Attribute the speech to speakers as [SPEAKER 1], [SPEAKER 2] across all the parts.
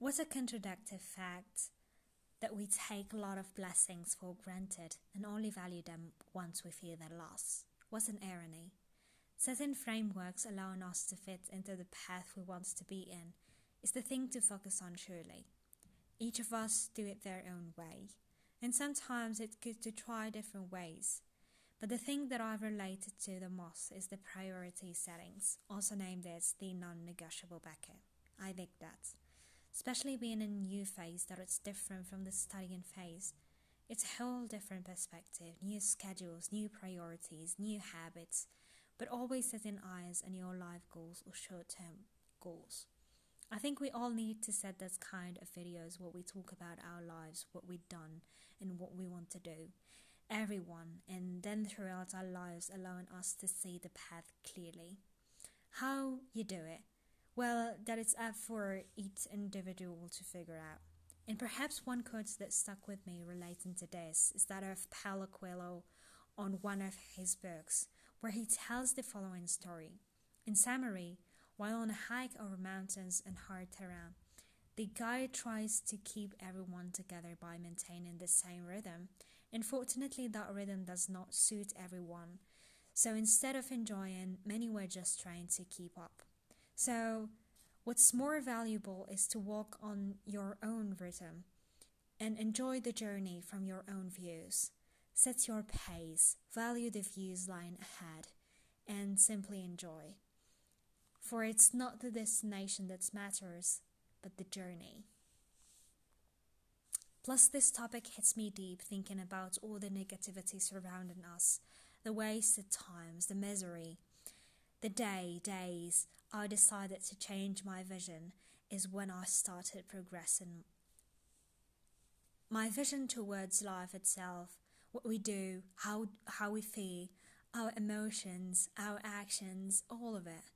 [SPEAKER 1] What a contradictive fact that we take a lot of blessings for granted and only value them once we feel their loss. What an irony. Certain frameworks allowing us to fit into the path we want to be in is the thing to focus on, surely. Each of us do it their own way, and sometimes it's good to try different ways. But the thing that I've related to the most is the priority settings, also named as the non negotiable bucket. I like that. Especially being in a new phase that it's different from the studying phase. It's a whole different perspective, new schedules, new priorities, new habits, but always setting eyes on your life goals or short term goals. I think we all need to set this kind of videos where we talk about our lives, what we've done, and what we want to do. Everyone, and then throughout our lives, allowing us to see the path clearly. How you do it? Well, that is up for each individual to figure out. And perhaps one quote that stuck with me relating to this is that of Paulo Coelho on one of his books, where he tells the following story. In summary, while on a hike over mountains and hard terrain, the guide tries to keep everyone together by maintaining the same rhythm. Unfortunately, that rhythm does not suit everyone. So instead of enjoying, many were just trying to keep up. So, what's more valuable is to walk on your own rhythm and enjoy the journey from your own views. Set your pace, value the views lying ahead, and simply enjoy. For it's not the destination that matters, but the journey. Plus, this topic hits me deep thinking about all the negativity surrounding us the wasted times, the misery. The day, days, I decided to change my vision is when I started progressing. My vision towards life itself, what we do, how, how we feel, our emotions, our actions, all of it.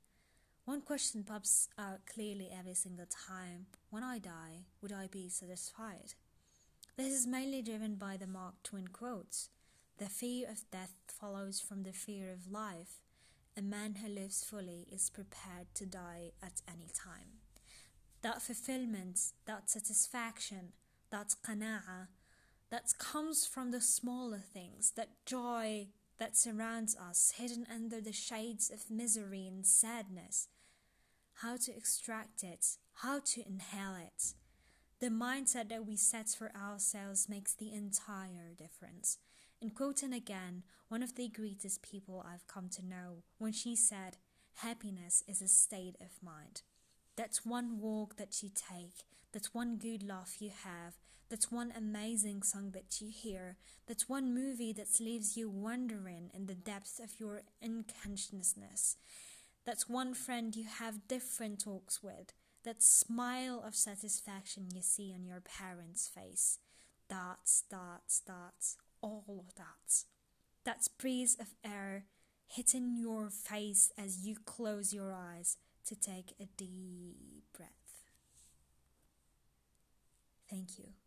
[SPEAKER 1] One question pops out clearly every single time when I die, would I be satisfied? This is mainly driven by the Mark Twain quotes The fear of death follows from the fear of life. A man who lives fully is prepared to die at any time. That fulfillment, that satisfaction, that qana'a, that comes from the smaller things, that joy that surrounds us, hidden under the shades of misery and sadness, how to extract it, how to inhale it. The mindset that we set for ourselves makes the entire difference. And quoting again one of the greatest people I've come to know when she said, Happiness is a state of mind. That's one walk that you take, that's one good laugh you have, that's one amazing song that you hear, that's one movie that leaves you wondering in the depths of your unconsciousness. That's one friend you have different talks with. That smile of satisfaction you see on your parents' face. That's, that's, that's, all of that. That breeze of air hitting your face as you close your eyes to take a deep breath. Thank you.